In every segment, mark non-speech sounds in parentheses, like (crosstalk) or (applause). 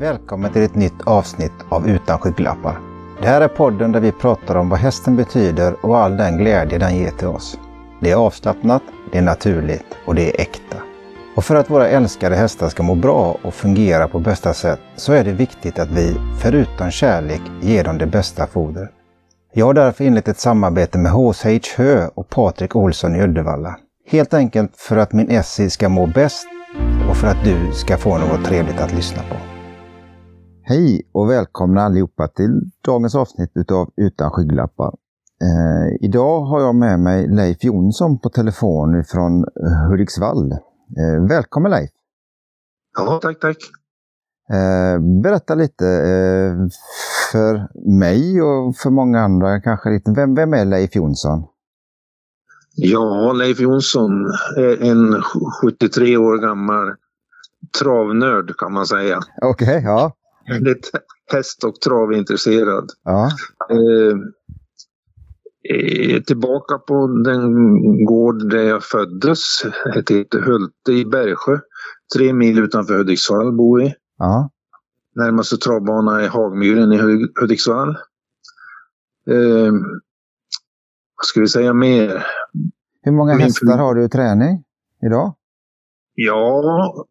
Välkommen till ett nytt avsnitt av Utan skygglappar. Det här är podden där vi pratar om vad hästen betyder och all den glädje den ger till oss. Det är avslappnat, det är naturligt och det är äkta. Och för att våra älskade hästar ska må bra och fungera på bästa sätt så är det viktigt att vi, förutom kärlek, ger dem det bästa foder. Jag har därför inlett ett samarbete med HSH Hö och Patrik Olsson i Uddevalla. Helt enkelt för att min Essie ska må bäst och för att du ska få något trevligt att lyssna på. Hej och välkomna allihopa till dagens avsnitt utav Utan skygglappar. Eh, idag har jag med mig Leif Jonsson på telefon från Hudiksvall. Eh, välkommen Leif! Ja, tack, tack. Eh, berätta lite eh, för mig och för många andra kanske lite. Vem, vem är Leif Jonsson? Ja, Leif Jonsson är en 73 år gammal travnörd kan man säga. Okej, okay, ja. Väldigt häst och travintresserad. Ja. Eh, är tillbaka på den gård där jag föddes. Det heter Hulte i Bergsjö. Tre mil utanför Hudiksvall bor vi. Ja. Närmaste travbana är Hagmyren i Hudiksvall. Eh, vad ska vi säga mer? Hur många Min hästar har du i träning idag? Ja,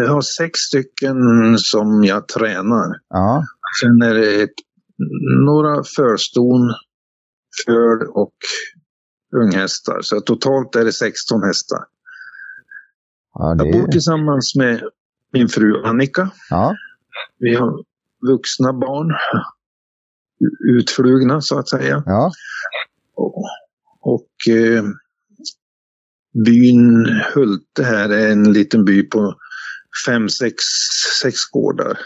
jag har sex stycken som jag tränar. Ja. Sen är det ett, några förston, föl och unghästar. Så totalt är det 16 hästar. Ja, det... Jag bor tillsammans med min fru Annika. Ja. Vi har vuxna barn. Utflugna så att säga. Ja. Och, och eh, byn Hulte här är en liten by på fem, sex, sex gårdar.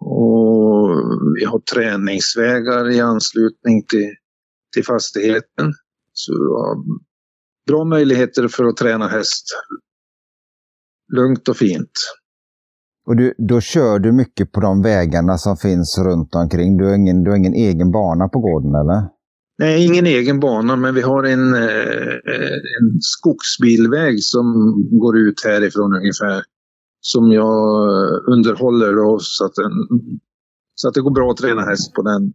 Och vi har träningsvägar i anslutning till, till fastigheten. Så vi har bra möjligheter för att träna häst. Lugnt och fint. Och du, då kör du mycket på de vägarna som finns runt omkring? Du har ingen, du har ingen egen bana på gården eller? Nej, ingen egen bana, men vi har en, eh, en skogsbilväg som går ut härifrån ungefär. Som jag underhåller då, så, att den, så att det går bra att träna häst på den.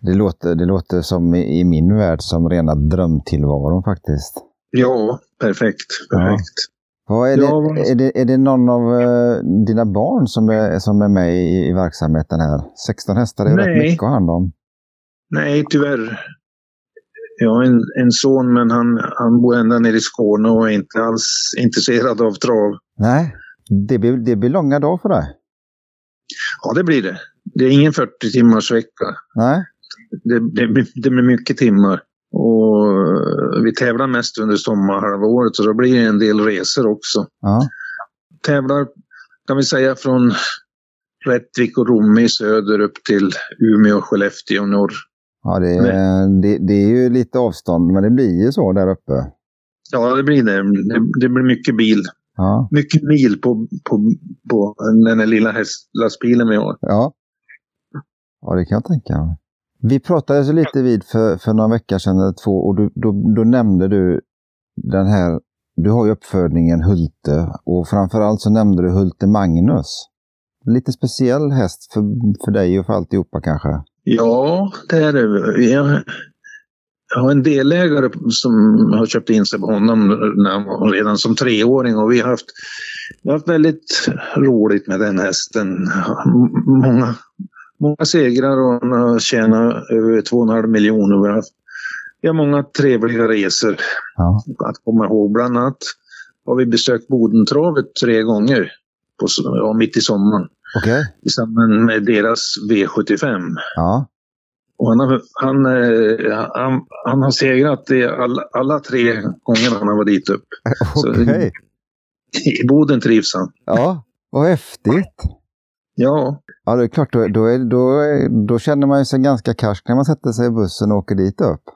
Det låter, det låter som i min värld som rena drömtillvaron faktiskt. Ja, perfekt. perfekt. Ja. är, det, är, det, är det någon av uh, dina barn som är, som är med i, i verksamheten här? 16 hästar är Nej. rätt mycket att ha hand om. Nej, tyvärr. Jag har en, en son men han, han bor ända nere i Skåne och är inte alls intresserad av trav. Nej, det blir, det blir långa dagar för dig. Ja, det blir det. Det är ingen 40 timmars vecka. Nej. Det, det, det blir mycket timmar. Och vi tävlar mest under sommarhalvåret så då blir det en del resor också. Ja. Tävlar kan vi säga från Rättvik och Romme i söder upp till Umeå och Skellefteå norr. Ja, det är, det, det, är ju lite avstånd, men det blir ju så där uppe. Ja, det blir det. Det, det blir mycket bil. Ja. Mycket mil på, på, på den där lilla lastbilen vi har. Ja. ja, det kan jag tänka mig. Vi pratade så lite vid för, för några veckor sedan eller två och du, då, då nämnde du den här, du har ju uppfödningen Hulte och framförallt så nämnde du Hulte Magnus. Lite speciell häst för, för dig och för alltihopa kanske? Ja, det är det. Jag, jag har en delägare som har köpt in sig på honom när redan som treåring och vi har haft, vi har haft väldigt roligt med den hästen. Många, många segrar och han har tjänat över 2,5 miljoner. Vi har, haft, vi har många trevliga resor ja. att komma ihåg. Bland annat har vi besökt Bodentravet tre gånger på, ja, mitt i sommaren. Okay. I samband med deras V75. Ja. Och han, har, han, eh, han, han har segrat i alla, alla tre gånger han har varit dit upp. (laughs) Okay. I Boden trivs han. Ja, vad häftigt. Ja. Ja, det är klart. Då, då, då, då känner man sig ganska karsk när man sätter sig i bussen och åker dit upp. (laughs)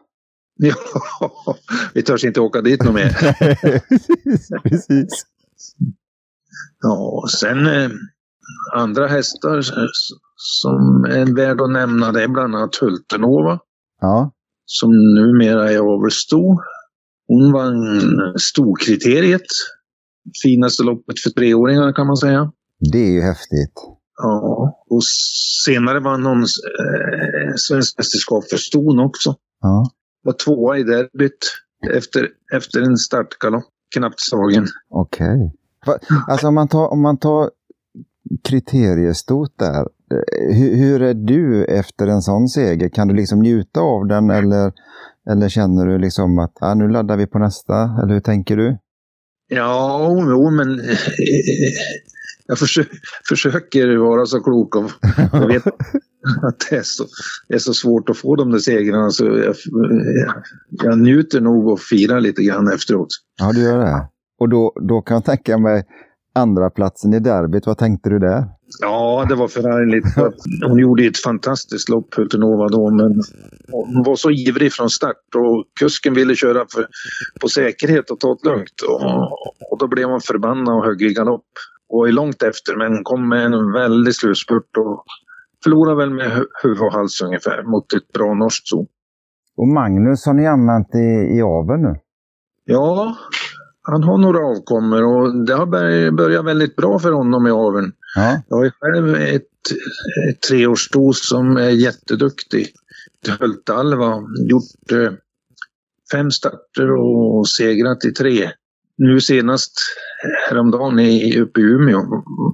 Ja, vi törs inte åka dit något mer. (laughs) Precis. Ja, sen eh, andra hästar som är värd att nämna det är bland annat Hultenova. Ja. Som numera är översto. Hon vann storkriteriet finaste loppet för treåringar kan man säga. Det är ju häftigt. Ja, och senare vann hon eh, svensk mästerskap för ston också. Ja. Var tvåa i derbyt efter, efter en startgalopp, knappt slagen. Okej. Va- Alltså om man tar, om man tar kriteriestort där. eh, Hur, hur är du efter en sån seger? Kan du liksom njuta av den eller, eller känner du liksom att ah, nu laddar vi på nästa? Eller hur tänker du? Ja, jo, men (laughs) jag försö försöker vara så klok. Och (laughs) jag vet att det är så, det är så svårt att få de där segrarna. Så jag, jag, jag njuter nog och firar lite grann efteråt. Ja, du gör det. Och då, då kan jag tänka mig andra platsen i derbyt. Vad tänkte du där? Ja, det var förargligt. (laughs) Hon gjorde ett fantastiskt lopp, Hultenova då, men hon var så ivrig från start och kusken ville köra för, på säkerhet och ta det lugnt. Och, och då blev hon förbannad och högg i galopp. Och är långt efter, men kom med en väldig slutspurt och förlorade väl med hu- huvud och hals ungefär mot ett bra norskt zon. Och Magnus har ni använt i, i aveln nu? Ja, han har några avkommor och det har bör- börjat väldigt bra för honom i aveln. Ja. Jag har ju själv ett, ett treårssto som är jätteduktig. Höltalva, gjort eh, fem starter och segrat i tre. Nu senast häromdagen i, uppe i Umeå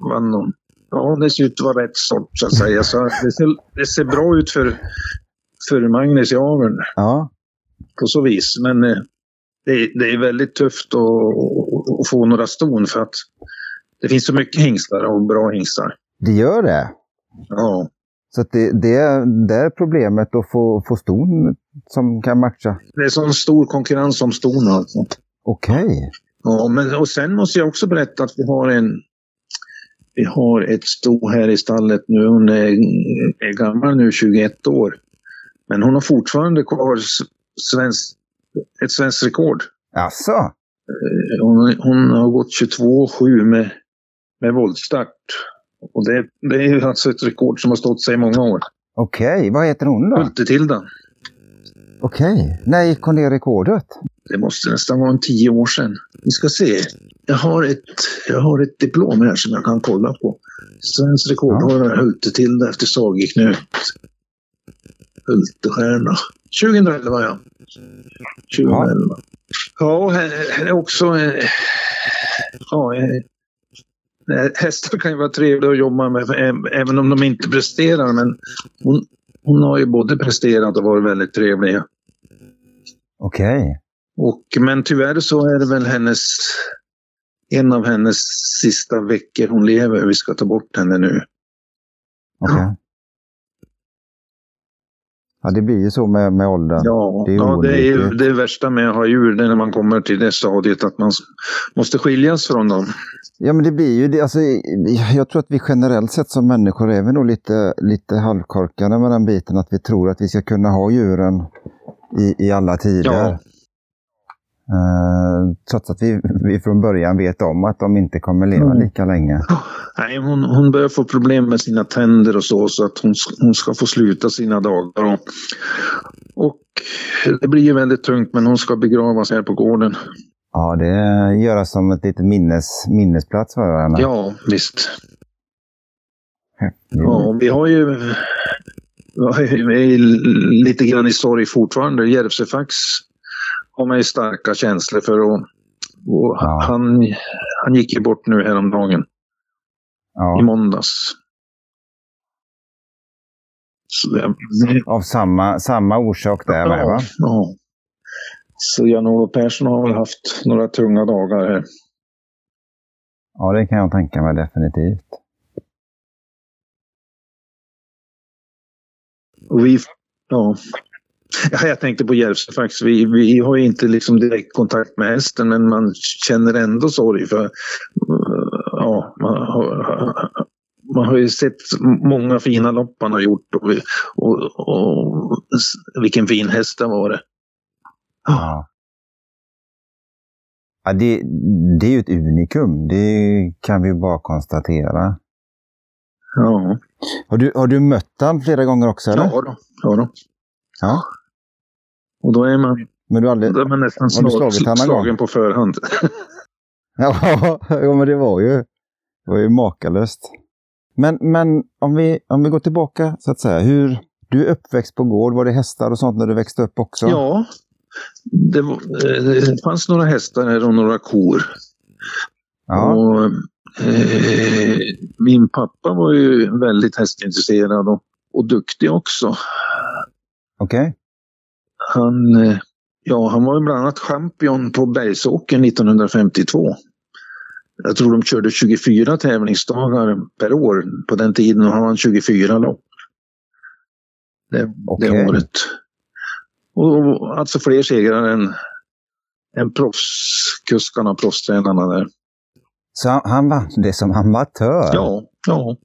vann hon. Ja, det ser ut att vara rätt sort så att säga. Så det, ser, det ser bra ut för, för Magnus i aveln ja. på så vis. Men eh, det, är- det är väldigt tufft att, att få några ston för att det finns så mycket hingstar och bra hingstar. Det gör det? Ja. Så det, det, är, det är problemet att få, få ston som kan matcha? Det är sån stor konkurrens om ston alltså. Okej. Ja, men och sen måste jag också berätta att vi har en vi har ett sto här i stallet nu. Hon är, är gammal nu, 21 år. Men hon har fortfarande kvar svensk, ett svenskt rekord. Alltså? Hon, hon har gått 22,7 med, med voltstart. Och det, det är alltså ett rekord som har stått sig i många år. Okej, vad heter hon då? Hultetilda. Okej, när gick hon ner rekordet? Det måste nästan vara en tio år sedan. Vi ska se. Jag har ett, jag har ett diplom här som jag kan kolla på. Svensk rekordhållare Hultetilda efter Sageknut. Hultestjärna. 2011 ja. 2011. Ja, här är också... eh, Ja, eh, eh, hästar kan ju vara trevliga att jobba med även om de inte presterar. Men hon, hon har ju både presterat och varit väldigt trevlig. Okej. Och, men tyvärr så är det väl hennes, en av hennes sista veckor hon lever. Vi ska ta bort henne nu. okej. Ja, det blir ju så med, med åldern. Ja, det är ja, det är det värsta med att ha djur, när man kommer till det stadiet att man måste skiljas från dem. Ja, men det blir ju det. Alltså, jag tror att vi generellt sett som människor är vi nog lite, lite halvkorkade med den biten att vi tror att vi ska kunna ha djuren i, i alla tider. Ja. Eh, trots att vi, vi från början vet om att de inte kommer leva Mm. lika länge. Nej, hon, hon börjar få problem med sina tänder och så, så att hon, hon ska få sluta sina dagar. Och, och det blir ju väldigt tungt, men hon ska begravas här på gården. Ja, det gör som ett litet minnes, minnesplats för henne. Ja, visst. Mm. Ja, vi har ju vi är lite grann i sorg fortfarande. Järvsefax har man ju starka känslor för. Och, och Ja. han, han gick ju bort nu häromdagen, i Ja, måndags. Så det, av samma, samma orsak där med va? ja, ja. Så Jan-Olof Persson har väl haft några tunga dagar här. Ja, det kan jag tänka mig definitivt. Och vi, ja. Ja, jag tänkte på Järvsöfax. Vi, vi har ju inte liksom direkt kontakt med hästen men man känner ändå sorg för ja, man, har, man har ju sett många fina lopp han har gjort och, och, och vilken fin häst det var. det. Ja. Ja, det, det är ju ett unikum, det kan vi bara konstatera. Ja, Har du, har du mött han flera gånger också? Eller? ja, då, ja då. Ja. Och då är man, Men du aldrig... då är man nästan slag, slagit gång? slagen på förhand. (laughs) Ja, men det var ju, det var ju makalöst. Men, men om, vi, om vi går tillbaka så att säga. Hur, du är uppväxt på gård. Var det hästar och sånt när du växte upp också? Ja, det, var, eh, det fanns några hästar och några kor. Ja. Och, eh, min pappa var ju väldigt hästintresserad och, och duktig också. Okej. Han, eh, ja, han var ju bland annat champion på Bergsåker 1952. Jag tror de körde 24 tävlingsdagar per år på den tiden och han vann 24 lopp. Det, Okej. det året. Och, och alltså fler segrar än, än proffskuskarna proffstränarna där. Så han, han vann det som amatör? Ja, ja,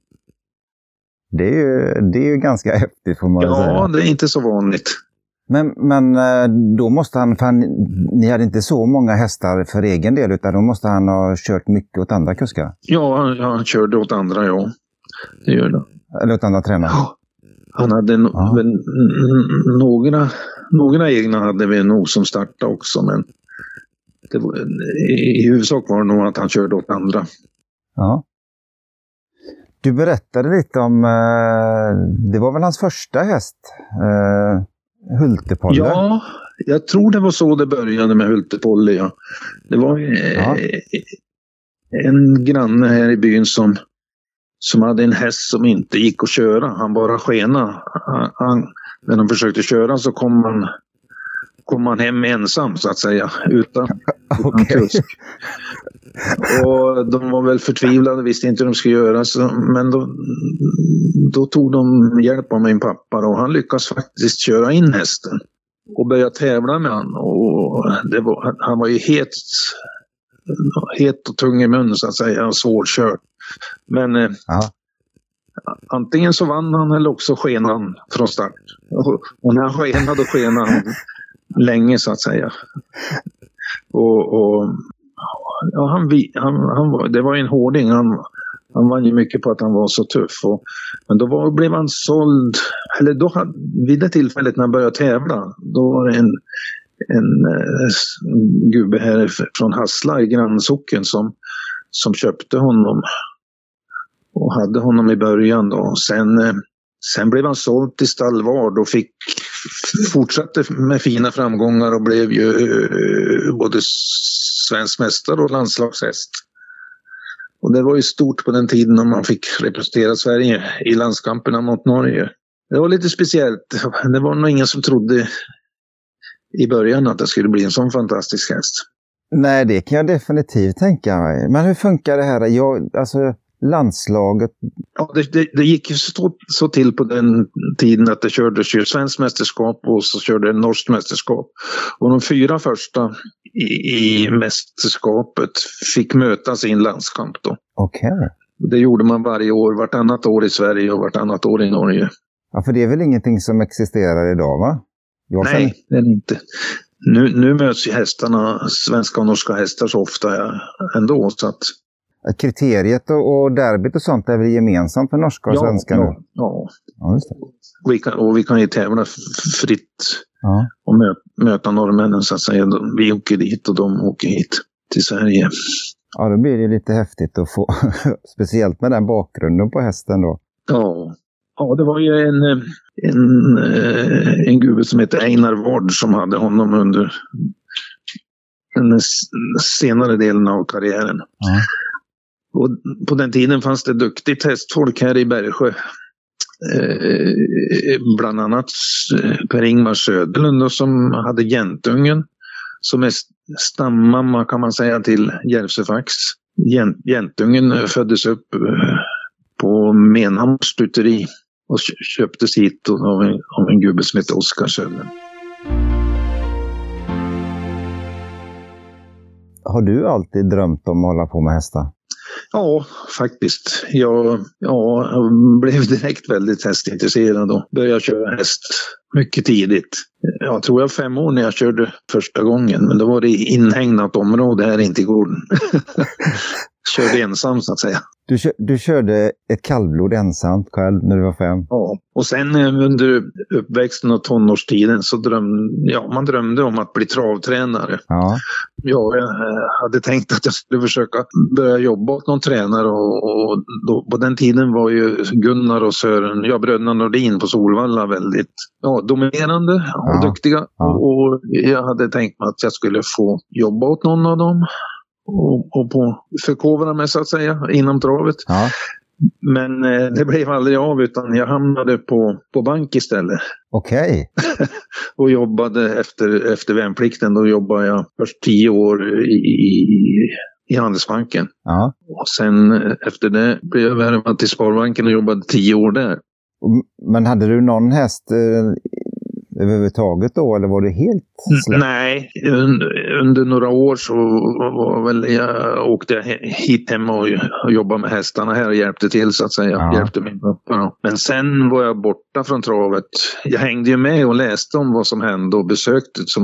Det är ju, det är ju ganska häftigt får man ja, säga. det är inte så vanligt. Men, men eh, då måste han, för han, ni hade inte så många hästar för egen del utan då måste han ha kört mycket åt andra kuskar? Ja, han, han körde åt andra, ja. Det gör det. Eller åt andra tränare? Ja. Han hade no Ja. väl, några, några egna hade vi nog som startade också, men var, i, i huvudsak var det nog att han körde åt andra. Ja. Du berättade lite om, eh, det var väl hans första häst, Hultepolle? Ja, jag tror det var så det började med Hultepolle. Ja. Det var eh, Ja. en granne här i byn som, som hade en häst som inte gick att köra. Han bara skena. Han, han, när de försökte köra så kom man, kom man hem ensam så att säga. Utan, utan (laughs) Okej. kusk. Och de var väl förtvivlade, visste inte hur de skulle göra. Så, men då, då tog de hjälp av min pappa och han lyckades faktiskt köra in hästen. Och börja tävla med han. Och var, han- var ju het, het och tung i munnen så att säga och svårkörd. Men eh, antingen så vann han eller också sken han från start. Och, och när han skenade, då skenade han länge så att säga. Och, och ja, han, han, han var, det var ju en hårding. Han, han vann ju mycket på att han var så tuff. Och, men då var, blev han såld, eller då, hade- vid det tillfället när han började tävla, då var det en, en en gubbe här från Hassla i grannsocken som, som köpte honom och hade honom i början. Då. Sen, eh, sen blev han såld till Stallvard och fick fortsatte med fina framgångar och blev ju eh, både svensk mästare och landslagshäst. Och det var ju stort på den tiden när man fick representera Sverige i landskamperna mot Norge. Det var lite speciellt. Det var nog ingen som trodde i början att det skulle bli en sån fantastisk häst. Nej, det kan jag definitivt tänka mig. Men hur funkar det här? Jag, alltså, landslaget, Ja, det, det, det gick ju så, så till på den tiden att det kördes ju svenskt mästerskap och så körde det norskt mästerskap. Och de fyra första i, i mästerskapet fick mötas i en landskamp då. okej. Det gjorde man varje år, vartannat år i Sverige och vartannat år i Norge. Ja, för det är väl ingenting som existerar idag, va? Jag Nej, det är det inte. Nu, nu möts ju hästarna, svenska och norska hästar så ofta ändå. Så att, Kriteriet och, och derbyt och sånt är väl gemensamt för norska och svenska nu? ja, ja. Vi kan, och vi kan ju tävla fritt Ja. och mö, möta norrmännen så att säga. Vi åker dit och de åker hit till Sverige. ja, då blir det lite häftigt att få, (laughs) speciellt med den bakgrunden på hästen då. Ja, ja det var ju en, en, eh, en gubbe som heter Einar Ward som hade honom under den senare delen av karriären. Ja. Och på den tiden fanns det duktigt hästfolk här i Bergsjö. Eh, eh, bland annat eh, Per-Ingvar Söderlund som hade Jäntungen som är stammamma kan man säga till Järvsöfax. Jäntungen föddes upp på Menhamns stuteri och köptes hit av en, av en gubbe som hette Oskar Söderlund. Har du alltid drömt om att hålla på med hästar? Ja, faktiskt. Jag, ja, jag blev direkt väldigt hästintresserad och började köra häst mycket tidigt. Jag tror jag var fem år när jag körde första gången, men då var det inhägnat område här inte i gården. (laughs) körde ensam så att säga. Du, du körde ett kallblod ensamt själv när du var fem? Ja, och sen eh, under uppväxten och tonårstiden så drömde ja, man drömde om att bli travtränare. Ja. Ja, jag eh, hade tänkt att jag skulle försöka börja jobba åt någon tränare och, och då, på den tiden var ju Gunnar och Sören, ja bröderna Nordin på Solvalla väldigt ja, dominerande och Ja. duktiga. Ja. Och jag hade tänkt mig att jag skulle få jobba åt någon av dem och, och på, förkovra mig så att säga inom travet. ja. Men eh, det blev aldrig av utan jag hamnade på, på bank istället Okej. (laughs) och jobbade efter, efter värnplikten. Då jobbade jag först tio år i, i, i Handelsbanken. Ja. Och sen eh, efter det blev jag värvad till Sparbanken och jobbade tio år där. Men hade du någon häst eh, överhuvudtaget då eller var du helt släppt? Nej, under, under några år så var väl jag, åkte jag hit hem och, och jobbade med hästarna här och hjälpte till så att säga. Ja. Hjälpte min pappa. Men sen var jag borta från travet. Jag hängde ju med och läste om vad som hände och besökte som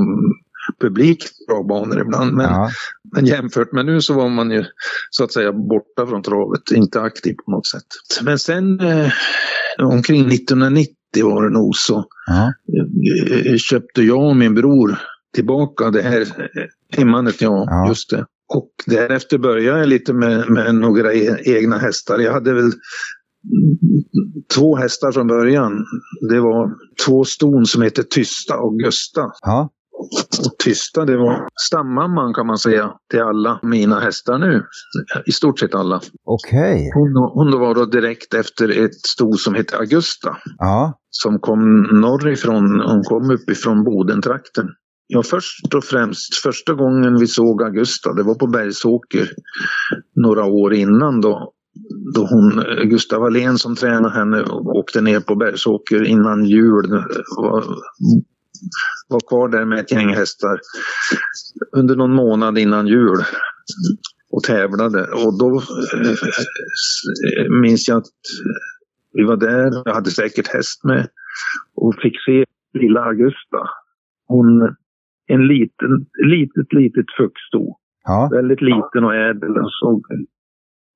publik travbanor ibland. Men, Ja. men jämfört med nu så var man ju så att säga borta från travet, inte aktiv på något sätt. Men sen eh, omkring 1990 var det nog så Ja. eh, köpte jag och min bror tillbaka det här eh, hemmanet, ja, Ja. just det. Och därefter började jag lite med, med några e- egna hästar. Jag hade väl två hästar från början. Det var två ston som hette Tysta och Gusta. Ja. Och Tysta, det var stammamman kan man säga till alla mina hästar nu. I stort sett alla. Okej. Hon, hon var då direkt efter ett sto som hette Augusta Ja. som kom norrifrån, hon kom uppifrån Bodentrakten. Ja, först och främst, första gången vi såg Augusta, det var på Bergsåker några år innan då. Då hon, Gustav Wallén som tränade henne, åkte ner på Bergsåker innan jul. Var, var kvar där med ett gäng hästar under någon månad innan jul och tävlade. Och då eh, minns jag att vi var där, jag hade säkert häst med och fick se lilla Augusta. Hon, en liten, litet, litet fuktsto. Ja. Väldigt liten och ädel. Såg,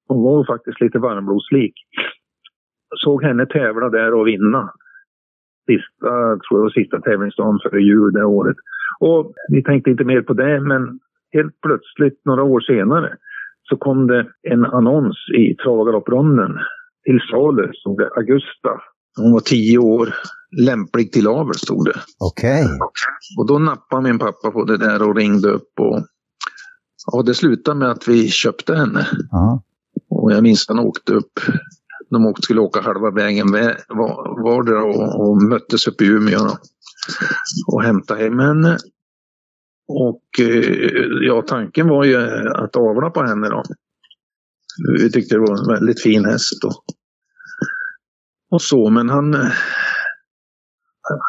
hon var faktiskt lite varmblodslik. Såg henne tävla där och vinna. Sista, tror jag, sista tävlingsdagen före jul det året. Och vi tänkte inte mer på det, men helt plötsligt några år senare så kom det en annons i Travagalopprunden till salu, stod det Augusta. Hon var tio år, lämplig till avel, stod det. Okej. Och då nappade min pappa på det där och ringde upp och ja, det slutade med att vi köpte henne. Ja. Och jag minns att han åkte upp, de skulle åka halva vägen vardera och, och möttes uppe i Umeå då, och hämtade hem henne. Och eh, ja, tanken var ju att avla på henne då. Vi tyckte det var en väldigt fin häst då. Och så, men han,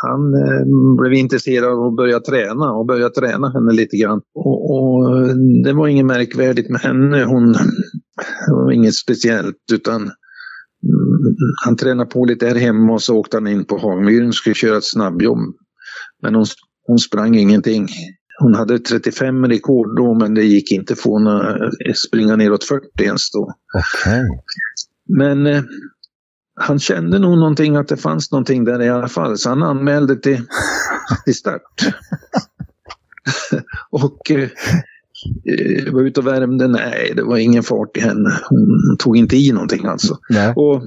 han eh, blev intresserad av att börja träna och börja träna henne lite grann. Och, och det var inget märkvärdigt med henne. Hon det var inget speciellt utan han tränade på lite här hemma och så åkte han in på Hagmyren och skulle köra ett snabbjobb. Men hon, hon sprang ingenting. Hon hade 35 rekord då men det gick inte att få några, springa neråt 40 ens då. Okej. Men eh, han kände nog någonting att det fanns någonting där i alla fall så han anmälde till, till start. (laughs) och eh, eh, var ute och värmde. Nej, det var ingen fart i henne. Hon tog inte i någonting alltså. Nej. Och,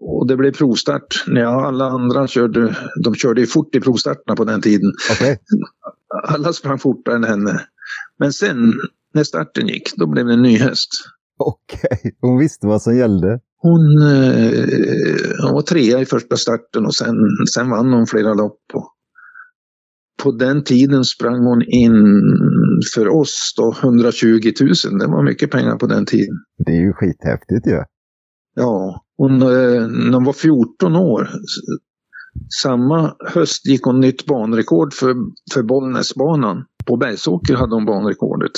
och det blev provstart. Ja, alla andra körde, de körde ju fort i provstarterna på den tiden. Okej. Alla sprang fortare än henne. Men sen när starten gick, då blev det en ny häst. Okej. Hon visste vad som gällde. Hon, eh, hon var trea i första starten och sen, sen vann hon flera lopp. På den tiden sprang hon in för oss då 120 000. Det var mycket pengar på den tiden. Det är ju skithäftigt ju. Ja, hon, eh, när hon var 14 år. Samma höst gick hon nytt banrekord för, för Bollnäsbanan. På Bergsåker hade hon banrekordet.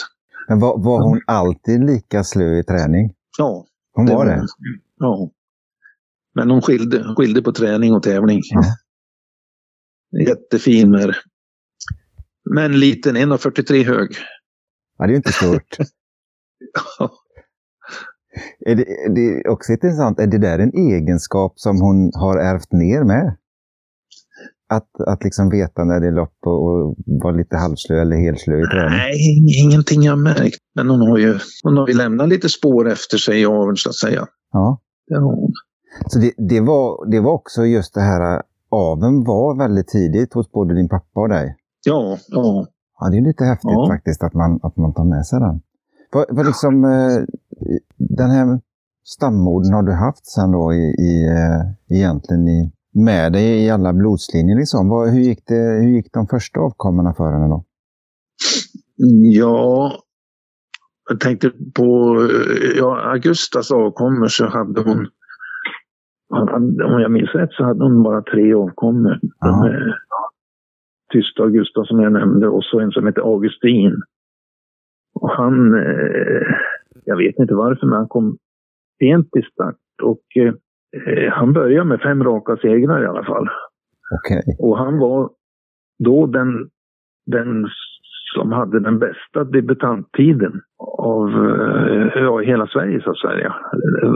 Men var, var hon alltid lika slö i träning? Ja, Hon var det? Ja. Men hon skilde, skilde på träning och tävling. Ja. Jättefin med. Men liten, 1,43 hög. Ja, det är ju inte stort. (laughs) Är det, det är också intressant, är det där en egenskap som hon har ärvt ner med? Att, att liksom veta när det är lopp och, och vara lite halvslö eller helslö i träning? Nej, ingenting jag märkt. Men hon har ju, hon har ju lämnat lite spår efter sig i aveln så att säga. Ja. Det har hon. Så det, det, var, det var också just det här, aveln var väldigt tidigt hos både din pappa och dig? Ja, ja. Ja, det är lite häftigt Ja. faktiskt att man, att man tar med sig den. Vad, vad liksom, eh, den här stammorden har du haft sen då i, i, eh, egentligen i, med dig i alla blodslinjer liksom. Vad, hur, gick det, hur gick de första avkommorna för henne då? Ja, jag tänkte på ja, Augustas avkommor så hade hon, om jag minns rätt så hade hon bara tre avkommor. Ja. Tysta Augusta som jag nämnde och så en som heter Augustin. Och han, eh, jag vet inte varför, men han kom sent till start och eh, han började med fem raka segrar i alla fall. Okej. Och han var då den, den som hade den bästa debutanttiden av eh, ja, hela Sverige så att säga.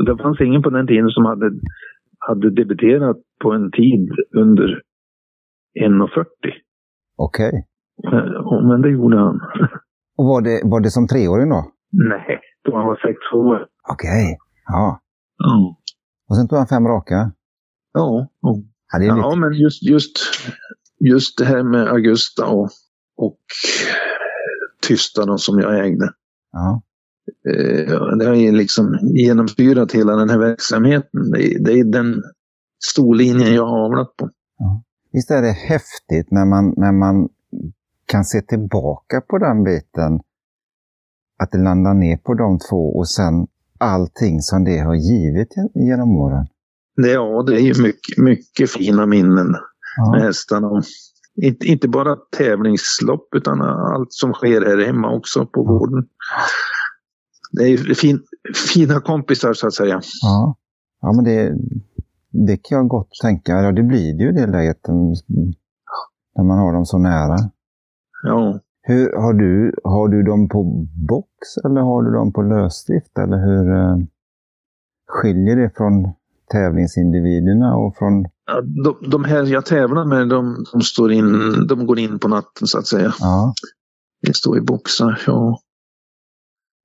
Det fanns ingen på den tiden som hade, hade debuterat på en tid under 1,40. Okej. Eh, Men det gjorde han. Och var det, var det som treåring då? Nej, då han var sex år. Okej. Ja. Ja. Och sen tog han fem raka? Ja, ja. Ja, är ja lite... men just, just, just det här med Augusta och, och Tysta då, som jag ägde. Ja. Eh, det har liksom genomsyrat hela den här verksamheten. Det är, det är den storlinjen jag har avlat på. Visst är det häftigt när man, när man kan se tillbaka på den biten, att det landar ner på de två och sen allting som det har givit gen- genom åren. Ja, det är ju mycket, mycket fina minnen med Ja. hästarna. Och Inte, inte bara tävlingslopp utan allt som sker här hemma också på gården. Det är fin, fina kompisar så att säga. Ja, ja men det, det kan jag gott tänka. Ja, det blir det ju i det läget när man har dem så nära. Ja. Hur, har, du, har du dem på box eller har du dem på lösdrift? Eller hur eh, skiljer det från tävlingsindividerna och från... Ja, De, de här jag tävlar med, de, de, står in, de går in på natten så att säga. Ja, Det står i boxar, ja.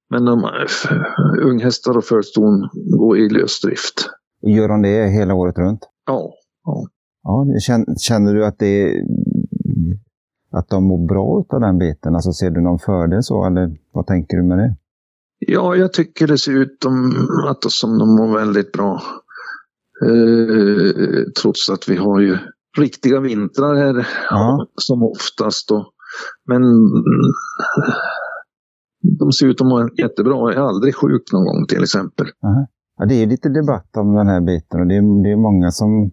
Men de, äh, unghästar och förston går i lösdrift. Och gör de det hela året runt? Ja, ja. Ja, känner, du att det att de mår bra av den biten? Alltså ser du någon fördel så eller vad tänker du med det? ja, jag tycker det ser ut som att som de mår väldigt bra. Eh, trots att vi har ju riktiga vintrar här Ja. som oftast. Då. Men de ser ut att må jättebra. Jag är aldrig sjuk någon gång till exempel. Ja, det är lite debatt om den här biten och det är, det är många som,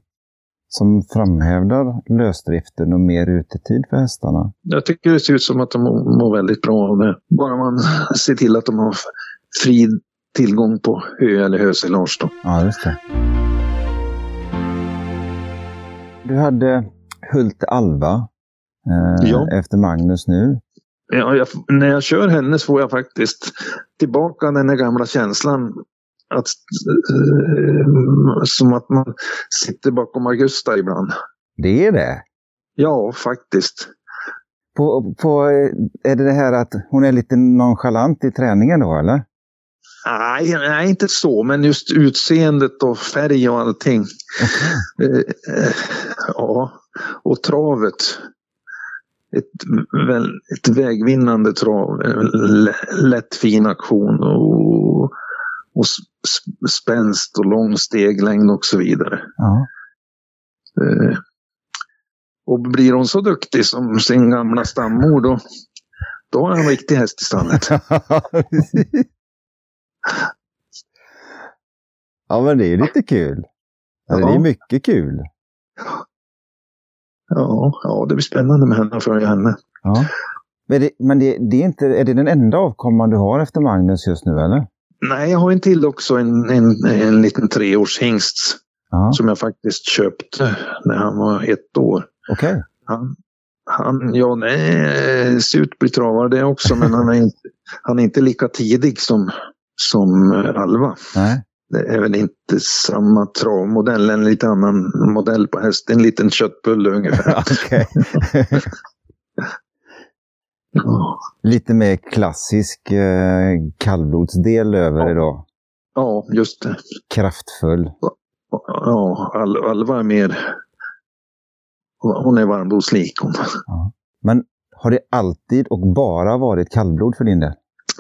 som framhävdar lösdriften och mer utetid för hästarna. Jag tycker det ser ut som att de mår, väldigt bra av det. Bara man ser till att de har fri tillgång på hö eller hösilage. Ja, just det. Du hade Hult Alva eh, Ja. efter Magnus nu. Ja, jag, när jag kör henne så får jag faktiskt tillbaka den här gamla känslan att, eh, som att man sitter bakom Augusta ibland. Det är det. Ja, faktiskt. På, på, eh, är det det här att hon är lite nonchalant i träningen då, eller? Nej, nej, inte så, men just utseendet och färg och allting. Eh, eh, ja, och travet. Ett, väl, ett vägvinnande trav. Lätt fin aktion och, och spänst och lång steglängd och så vidare. Ja. Eh, och blir hon så duktig som sin gamla stammor då, då har jag en riktig häst i stallet. (laughs) ja, men det är lite kul. Eller, Det är Ja. mycket kul. Ja, ja, det blir spännande med henne att följa henne. Ja. Men, det, men det, det är, inte, är det den enda avkomman du har efter Magnus just nu, eller? Nej, jag har en till också, en, en, en liten treårshingst Ja, som jag faktiskt köpte när han var ett år. okej. Han, han ja, ut att bli travare det också, men han är (laughs) inte, han är inte lika tidig som, som Alva. Nej. Det är väl inte samma travmodell, en lite annan modell på häst. En liten köttbulle ungefär. (laughs) (laughs) Ja. Lite mer klassisk eh, kallblodsdel över Ja. idag. ja, just det. Kraftfull. Ja, Al- Alva är mer... Hon är varmblodslik hon. Men har det alltid och bara varit kallblod för din del?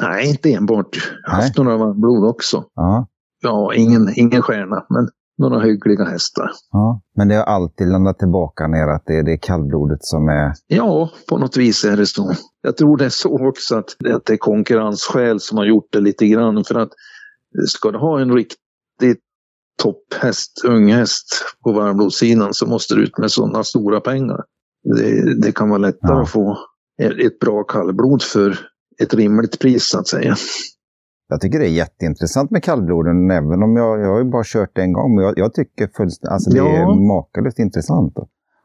Nej, inte enbart. Jag har haft några varmblod också. Ja. Ja, ingen, ingen stjärna, men några hyggliga hästar. ja. Men det har alltid landat tillbaka ner att det är det kallblodet som är... Ja, på något vis är det så. Jag tror det är så också att det, att det är konkurrensskäl som har gjort det lite grann. För att ska du ha en riktig topphäst, unghäst på varmblodssidan så måste du ut med sådana stora pengar. Det, det kan vara lättare Ja. att få ett, ett bra kallblod för ett rimligt pris så att säga. Jag tycker det är jätteintressant med kallbloden, även om jag, jag har bara kört det en gång. Men jag, jag tycker fullständigt, alltså det Ja. är makalöst intressant.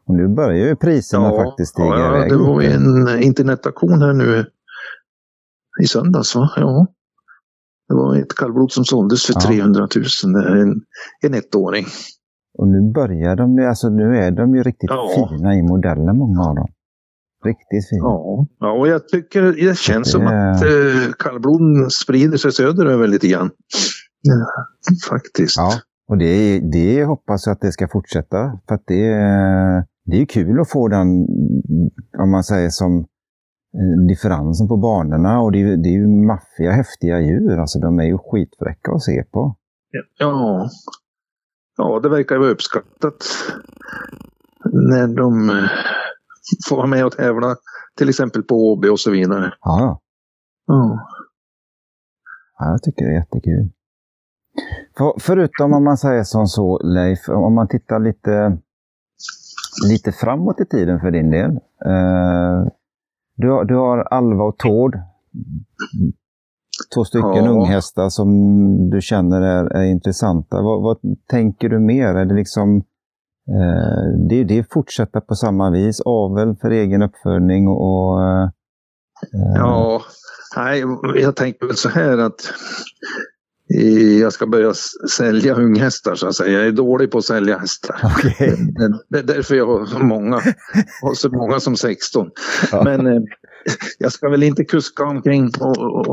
Och nu börjar ju priserna faktiskt stiga ja, iväg. det var ju en internetaktion här nu i söndags va? Ja. Det var ett kallblod som såldes för Ja. 300 000. Det är En, en ettåring. Och nu börjar de ju, alltså nu är de ju riktigt Ja. fina i modellen, många av dem. Riktigt fina. Ja. ja, och jag tycker det känns som att eh, kallbloden sprider sig söderöver lite grann. Ja, faktiskt. Ja, och det, det hoppas jag att det ska fortsätta. För att det, är- det är ju kul att få den, om man säger som eh, differensen på banorna. Och det är, ju- det är ju maffiga, häftiga djur. Alltså de är ju skitfräcka att se på. Ja. ja, det verkar vara uppskattat när de (laughs) får vara med och tävla. Till exempel på Åby och så vidare. Ja, ja. Ja. Ja, jag tycker det är jättekul. För, förutom om man säger som så, Leif, om man tittar lite, lite framåt i tiden för din del. Eh, du, du har Alva och Tord. Två stycken Ja. unghästar som du känner är, är intressanta. Vad, vad tänker du mer? Är det liksom eh, det, det är fortsätta på samma vis, avel för egen uppfödning och, eh, Ja, nej, jag tänker väl så här att jag ska börja sälja unghästar så att säga. Jag är dålig på att sälja hästar. okej. (laughs) Det- Det är därför jag har så många, har så många som 16. Ja. Men eh, jag ska väl inte kuska omkring på, och,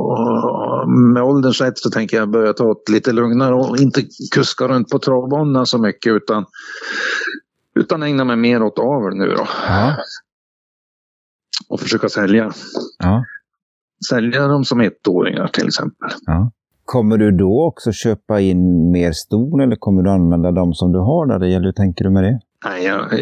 med ålderns rätt så tänker jag börja ta det lite lugnare och inte kuska runt på travbanorna så mycket utan, utan ägna mig mer åt avel nu då Ja, och försöka sälja. ja. Sälja dem som ettåringar till exempel. Ja. Kommer du då också köpa in mer ston eller kommer du använda dem som du har där? Eller hur tänker du med det? Nej, jag,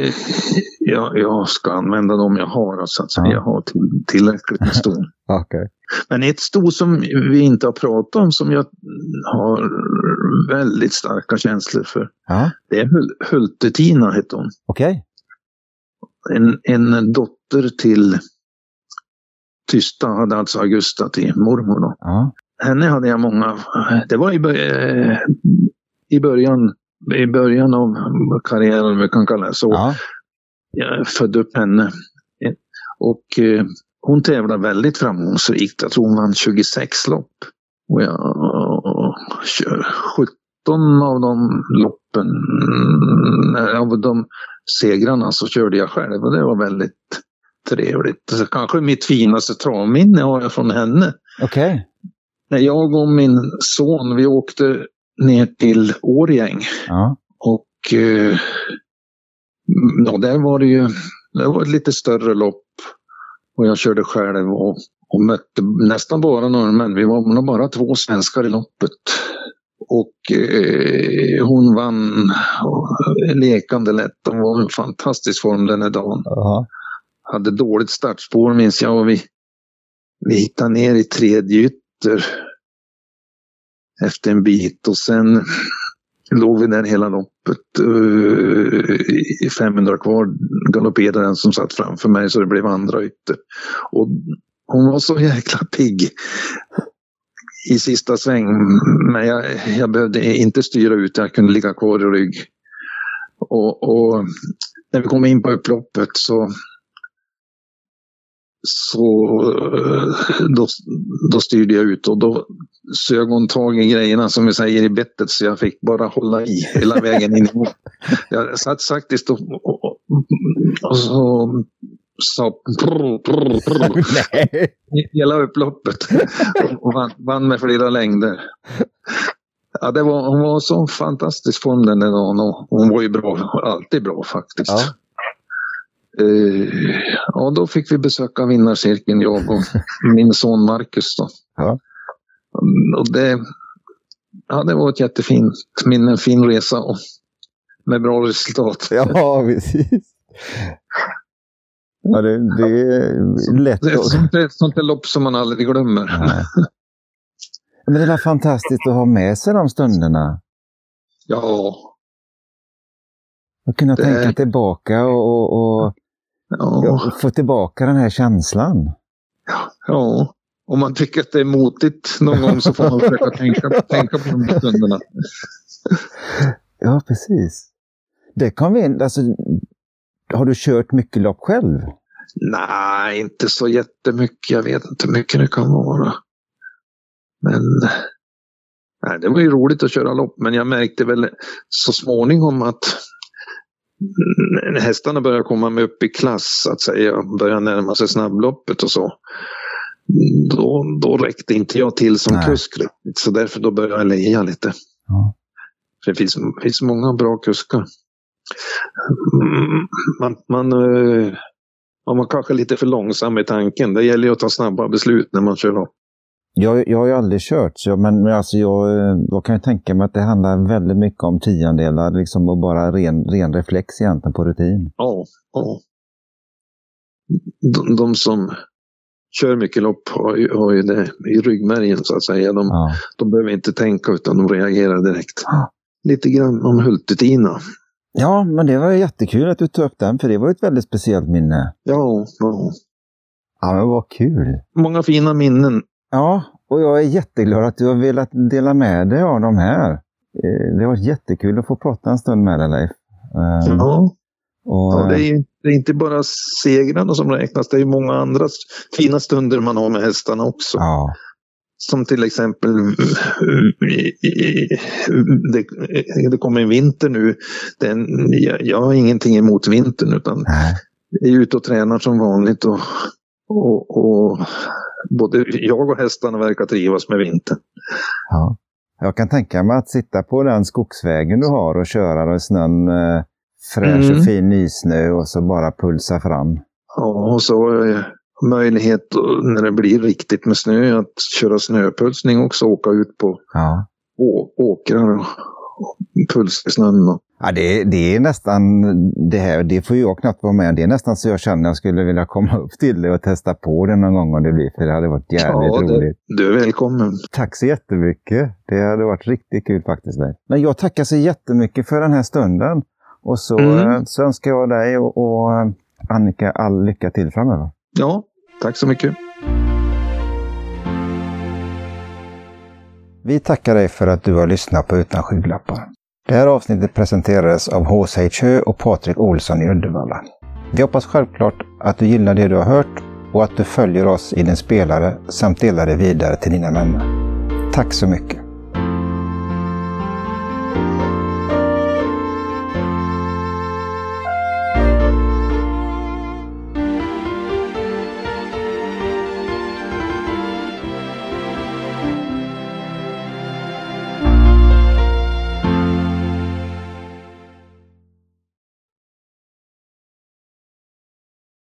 jag, jag ska använda dem jag har. Så att säga. Ja. Jag har till, tillräckligt med ston. (laughs) Okej. Men ett sto som vi inte har pratat om som jag har väldigt starka känslor för. Ja, Det är Hul- Hultetina hette hon. okej. En, en dotter till Tysta hade alltså Augusta till mormor. Då. Ja, Henne hade jag många, det var i, eh, i början i början av karriären, om vi kan kalla det så. ja. jag födde upp henne. Och eh, hon tävlar väldigt framgångsrikt. Jag tror hon vann 26 lopp. Och jag kör 17 av de loppen, av de segrarna så körde jag själv och det var väldigt trevligt. Så kanske mitt finaste travminne har jag från henne. Okej. När jag och min son, vi åkte ner till Årjäng Ja, och eh, ja, där var det ju det var ett lite större lopp. Och jag körde själv och, och mötte nästan bara norrmän. Vi var nog bara två svenskar i loppet. Och eh, hon vann och, lekande lätt. Hon var i fantastisk form den här dagen. ja. Hade dåligt startspår minns jag och vi, vi hittade ner i tredje ytter efter en bit och sen låg vi där hela loppet. Uh, I 500 kvar galopperade den som satt framför mig så det blev andra ytter. Och hon var så jäkla pigg i sista sväng. Men jag, jag behövde inte styra ut, jag kunde ligga kvar i rygg. Och, och när vi kom in på upploppet så så eh, då, då styrde jag ut och då sög hon tag i grejerna som vi säger i bettet så jag fick bara hålla i hela vägen in. Jag satt faktiskt och, och, och, så sa prr, prr, prr, Nej. hela upploppet och vann, vann med flera längder. Ja, det var, hon var så fantastisk form den där dagen och hon var ju bra, alltid bra faktiskt. Ja. Eh, ja, då fick vi besöka vinnarcirkeln, jag och (laughs) min son Marcus. Då. Ja. Mm, Och det, ja, det var ett jättefint minne, en fin resa och med bra resultat. Ja, (laughs) precis. Ja, det, det är lätt Det är ett sånt där lopp som man aldrig glömmer. Nej. Men det är fantastiskt att ha med sig de stunderna. Ja, Att kunna Det- tänka tillbaka och, och, och ja, få tillbaka den här känslan. ja. Om man tycker att det är motigt någon gång så får man försöka (laughs) tänka, tänka på de stunderna. Ja, precis. Det kom vi alltså, har du kört mycket lopp själv? Nej, inte så jättemycket. Jag vet inte hur mycket det kan vara. Men nej, det var ju roligt att köra lopp, men jag märkte väl så småningom att hästarna började komma med upp i klass, så att säga, började närma sig snabbloppet och så. Då, då räckte inte jag till som Nej. kusk riktigt, så därför då började jag leja lite. Ja. För det finns, finns många bra kuskar. Mm, Man, man, eh, man kanske lite för långsam i tanken. Det gäller ju att ta snabba beslut när man kör lopp. Jag, jag har ju aldrig kört, så jag, men, men alltså jag, eh, jag kan ju tänka mig att det handlar väldigt mycket om tiondelar liksom, och bara ren, ren reflex egentligen på rutin. Ja, ja. De, de som kör mycket lopp har ju, har ju det i ryggmärgen så att säga. De, Ja. de behöver inte tänka utan de reagerar direkt. Ja. Lite grann om Hultetina. ja, men det var jättekul att du tog upp den, för det var ett väldigt speciellt minne. Ja, ja. Ja, men vad kul! Många fina minnen. Ja, och jag är jätteglad att du har velat dela med dig av de här. Eh, Det har varit jättekul att få prata en stund med dig, Leif. Eh, Ja. Och, Ja, det, är, ju- det är inte bara segrarna som räknas, det är många andra fina stunder man har med hästarna också. ja, Som till exempel, i- det, det kommer en vinter nu. Den, jag, jag har ingenting emot vintern utan nej. är ute och tränar som vanligt. Och, och, och både jag och hästarna verkar trivas med vintern. Ja. Jag kan tänka mig att sitta på den skogsvägen du har och köra i snön eh, fräsch Mm. och fin nysnö och så bara pulsa fram. Ja, och så eh, möjlighet när det blir riktigt med snö att köra snöpulsning också. Åka ut på Ja. å, åkrar och, och pulsa i snön. Och, Ja, det, det är nästan det här, det får jag knappt vara med Det är nästan så jag känner att jag skulle vilja komma upp till det och testa på det någon gång om det blir, för det hade varit jävligt Ja, det- roligt. du är välkommen. Tack så jättemycket. Det hade varit riktigt kul faktiskt. Men jag tackar så jättemycket för den här stunden. Och så, Mm. eh, så önskar jag dig och, och eh, Annika all lycka till framöver. Ja, tack så mycket. Vi tackar dig för att du har lyssnat på Utan skygglappar. Det här avsnittet presenterades av H.C. Hö och Patrik Olsson i Uddevalla. Vi hoppas självklart att du gillar det du har hört och att du följer oss i din spelare samt delar det vidare till dina vänner. Tack så mycket!